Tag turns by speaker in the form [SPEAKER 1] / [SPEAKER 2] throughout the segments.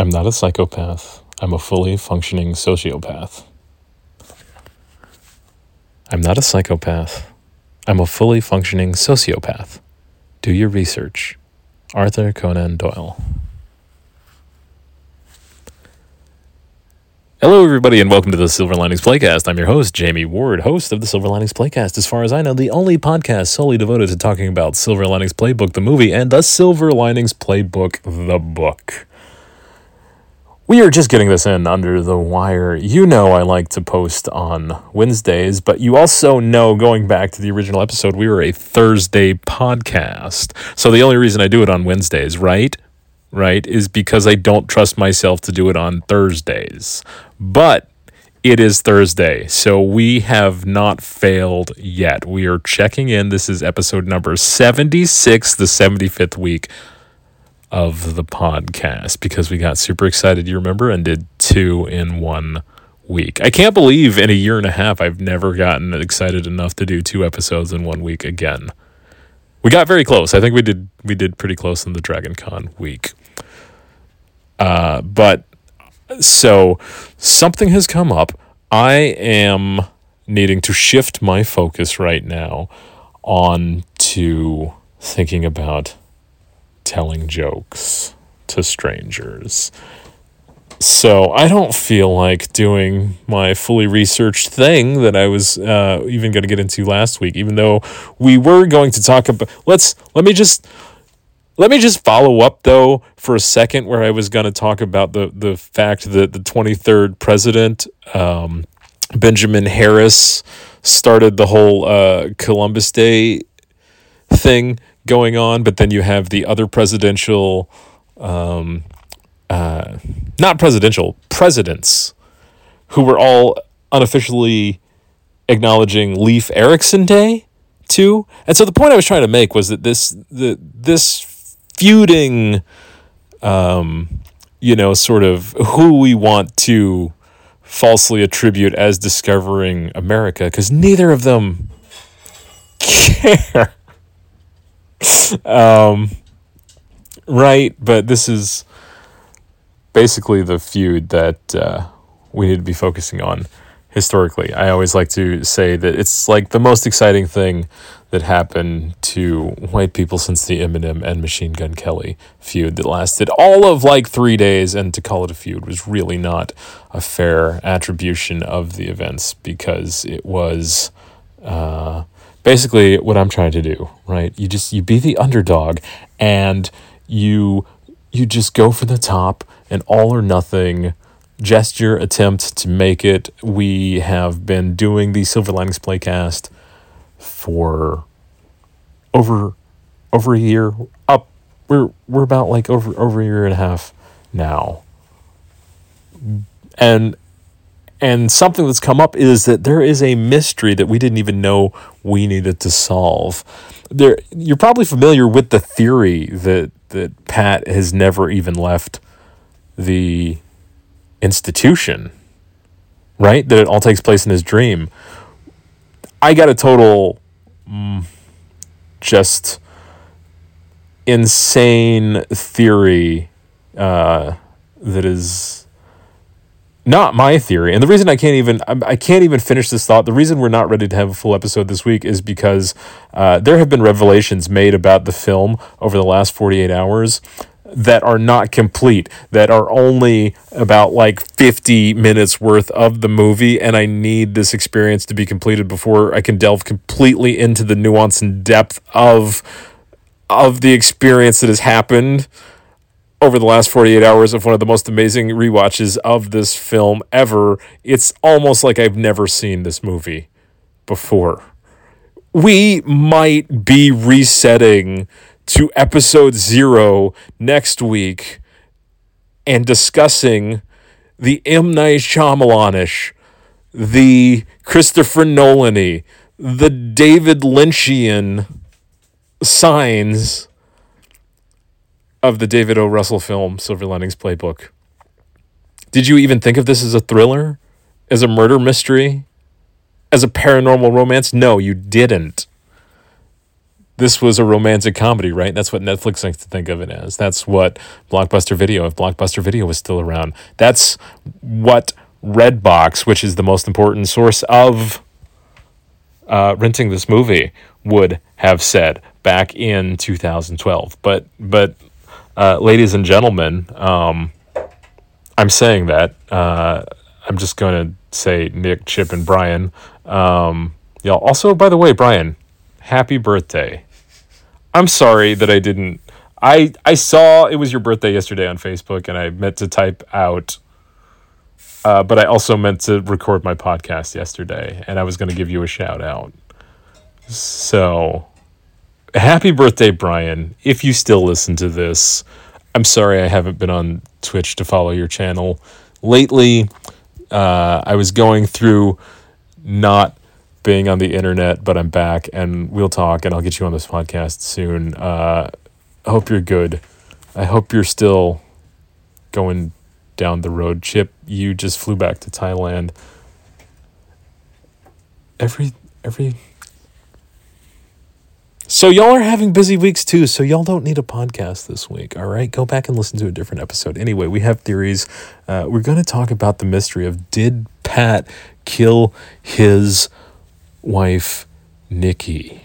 [SPEAKER 1] I'm not a psychopath. I'm a fully functioning sociopath. I'm not a psychopath. I'm a fully functioning sociopath. Do your research. Arthur Conan Doyle. Hello, everybody, and welcome to the Silver Linings Playcast. I'm your host, Jamie Ward, host of the Silver Linings Playcast. As far as I know, the only podcast solely devoted to talking about Silver Linings Playbook, the movie, and the Silver Linings Playbook, the book. We are just getting this in under the wire. You know, I like to post on Wednesdays, but you also know, going back to the original episode, we were a Thursday podcast. So the only reason I do it on Wednesdays, right? Right, is because I don't trust myself to do it on Thursdays. But it is Thursday, so we have not failed yet. We are checking in. This is episode number 76, the 75th week of the podcast because we got super excited, you remember, and did two in one week. I can't believe in a year and a half I've never gotten excited enough to do two episodes in one week again. We got very close. I think we did we did pretty close in the Dragon Con week. Uh, but so something has come up. I am needing to shift my focus right now on to thinking about telling jokes to strangers. So I don't feel like doing my fully researched thing that I was uh, even going to get into last week, even though we were going to talk about. Let's let me just let me just follow up though for a second, where I was going to talk about the the fact that the twenty third president, um, Benjamin Harris, started the whole uh, Columbus Day thing going on, but then you have the other presidential, um, uh, not presidential, presidents who were all unofficially acknowledging Leif Erikson Day too. And so the point I was trying to make was that this the this feuding, um, you know, sort of who we want to falsely attribute as discovering America, because neither of them care um, right, but this is basically the feud that uh, we need to be focusing on historically. I always like to say that it's like the most exciting thing that happened to white people since the Eminem and Machine Gun Kelly feud that lasted all of like three days. And to call it a feud was really not a fair attribution of the events because it was. Uh, basically what I'm trying to do, right? You just you be the underdog and you you just go for the top and all or nothing gesture attempt to make it. We have been doing the Silver Linings Playcast for over over a year. Up we're we're about like over over a year and a half now. And and something that's come up is that there is a mystery that we didn't even know we needed to solve. There, you're probably familiar with the theory that that Pat has never even left the institution, right? That it all takes place in his dream. I got a total, mm, just insane theory uh, that is not my theory. And the reason i can't even i can't even finish this thought the reason we're not ready to have a full episode this week is because uh, there have been revelations made about the film over the last 48 hours that are not complete that are only about like 50 minutes worth of the movie and i need this experience to be completed before i can delve completely into the nuance and depth of of the experience that has happened over the last 48 hours of one of the most amazing re-watches of this film ever. It's almost like I've never seen this movie before. We might be resetting to episode zero next week and discussing the M. Night Shyamalanish, the Christopher Nolan the David Lynchian signs of the David O. Russell film Silver Linings Playbook. Did you even think of this as a thriller? As a murder mystery? As a paranormal romance? No, you didn't. this was a romantic comedy, right? That's what Netflix likes to think of it as. That's what Blockbuster Video, if Blockbuster Video was still around, that's what Redbox, which is the most important source of uh, renting this movie, would have said back in 2012. But but uh, ladies and gentlemen, um, I'm saying that. Uh, I'm just going to say Nick, Chip, and Brian. Um, y'all. Also, by the way, Brian, happy birthday. I'm sorry that I didn't. I I saw it was your birthday yesterday on Facebook, and I meant to type out. Uh, but I also meant to record my podcast yesterday, and I was going to give you a shout out. So, happy birthday, Brian! If you still listen to this, I'm sorry I haven't been on Twitch to follow your channel lately. Uh, I was going through not being on the internet, but I'm back and we'll talk and I'll get you on this podcast soon. Uh, I hope you're good. I hope you're still going down the road. Chip, you just flew back to Thailand. Every every so y'all are having busy weeks too, so y'all don't need a podcast this week. All right, go back and listen to a different episode. Anyway, we have theories. Uh, we're going to talk about the mystery of did Pat kill his wife, Nikki.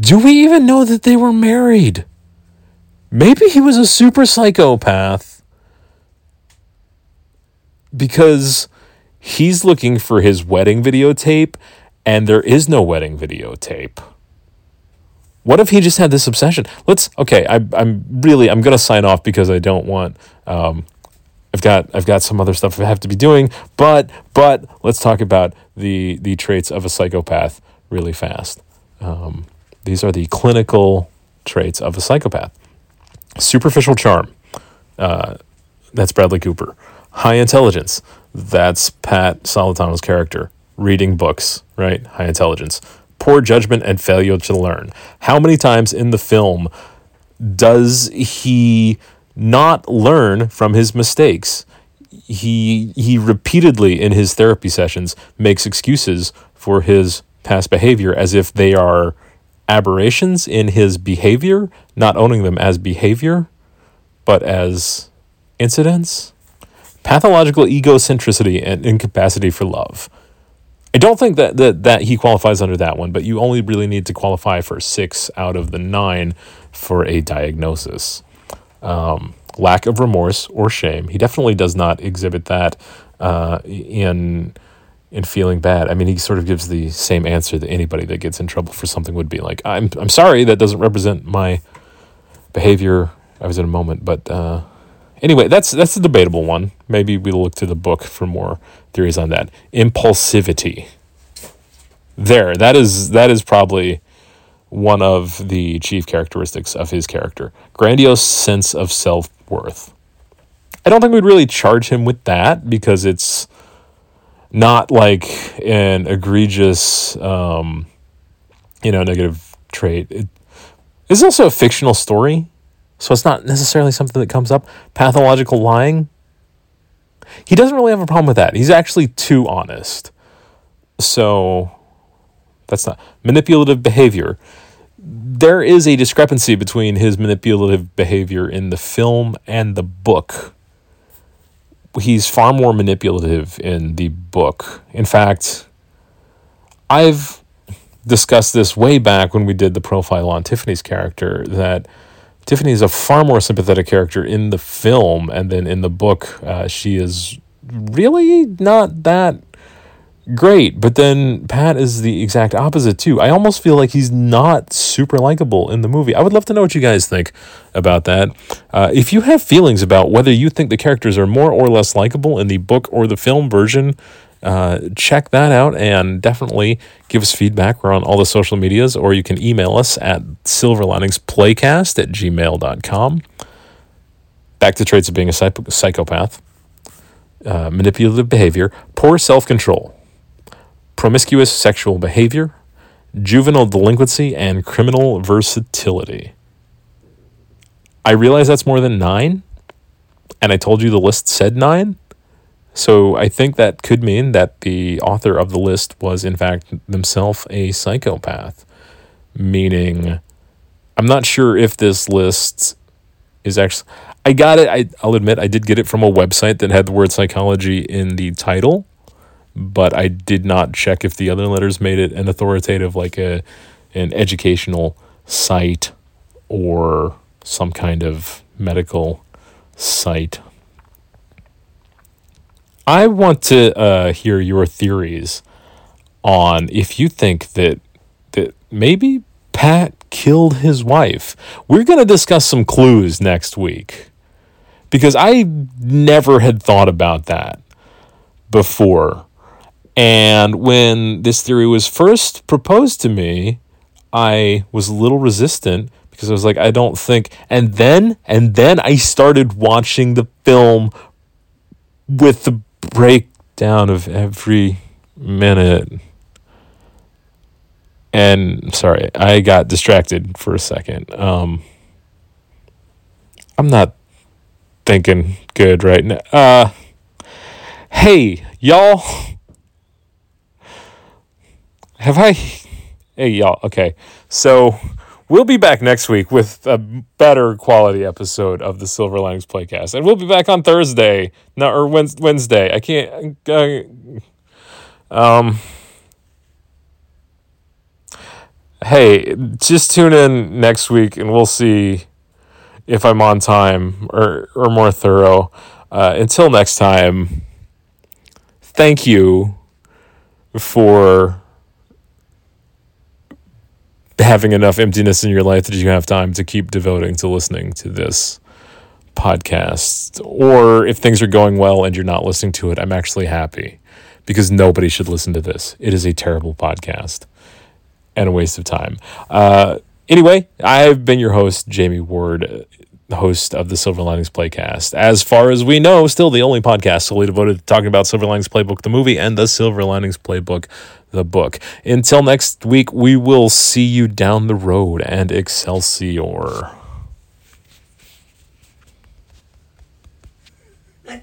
[SPEAKER 1] Do we even know that they were married? Maybe he was a super psychopath because he's looking for his wedding videotape and there is no wedding videotape. What if he just had this obsession? Let's okay. I, I'm really I'm gonna sign off because I don't want um, I've got I've got some other stuff I have to be doing, but but let's talk about the the traits of a psychopath really fast. Um, these are the clinical traits of a psychopath. Superficial charm. Uh, that's Bradley Cooper. High intelligence. That's Pat Solitano's character. Reading books, right? High intelligence. Poor judgment and failure to learn. How many times in the film does he not learn from his mistakes. He he repeatedly in his therapy sessions makes excuses for his past behavior as if they are aberrations in his behavior, not owning them as behavior, but as incidents. Pathological egocentricity and incapacity for love. I don't think that, that that he qualifies under that one, but you only really need to qualify for six out of the nine for a diagnosis um, lack of remorse or shame. He definitely does not exhibit that uh, in in feeling bad. I mean, he sort of gives the same answer that anybody that gets in trouble for something would be like, "I'm I'm sorry, that doesn't represent my behavior." I was in a moment, but uh, anyway, that's that's a debatable one. Maybe we'll look to the book for more theories on that. Impulsivity. There, that is that is probably one of the chief characteristics of his character grandiose sense of self worth. I don't think we'd really charge him with that because it's not like an egregious, um, you know, negative trait. It is also a fictional story, so it's not necessarily something that comes up. Pathological lying. He doesn't really have a problem with that. He's actually too honest. So that's not manipulative behavior there is a discrepancy between his manipulative behavior in the film and the book. He's far more manipulative in the book. In fact, I've discussed this way back when we did the profile on Tiffany's character that Tiffany is a far more sympathetic character in the film, and then in the book, uh, she is really not that great. But then Pat is the exact opposite too. I almost feel like he's not super likable in the movie. I would love to know what you guys think about that. Uh, if you have feelings about whether you think the characters are more or less likable in the book or the film version, uh, check that out and definitely give us feedback. We're on all the social medias, or you can email us at silverliningsplaycast at gmail.com. Back to traits of being a psychopath. Uh, manipulative behavior, poor self control promiscuous sexual behavior, juvenile delinquency, and criminal versatility. I realize that's more than nine, and I told you the list said nine. So I think that could mean that the author of the list was, in fact, themselves a psychopath. meaning I'm not sure if this list is actually. I got it. I, I'll admit I did get it from a website that had the word psychology in the title, but I did not check if the other letters made it an authoritative, like a an educational site or some kind of medical site. I want to uh, hear your theories on if you think that that maybe Pat killed his wife. We're going to discuss some clues next week because I never had thought about that before. And when this theory was first proposed to me, I was a little resistant because I was like, I don't think. And then, and then I started watching the film with the breakdown of every minute and sorry, I got distracted for a second. Um, I'm not thinking good right now. Uh, hey, y'all. Have I? Hey, y'all. Okay. So we'll be back next week with a better quality episode of the Silver Linings Playcast. And we'll be back on Thursday. No, or Wednesday. I can't. Uh, um, hey, just tune in next week and we'll see if I'm on time or, or more thorough. Uh, until next time, thank you for having enough emptiness in your life that you have time to keep devoting to listening to this podcast. Or if things are going well and you're not listening to it, I'm actually happy because nobody should listen to this. It is a terrible podcast and a waste of time. Uh, anyway, I've been your host, Jamie Ward, host of the Silver Linings Playcast. As far as we know, still the only podcast solely devoted to talking about Silver Linings Playbook, the movie, and the Silver Linings Playbook, the book. Until next week, we will see you down the road and Excelsior.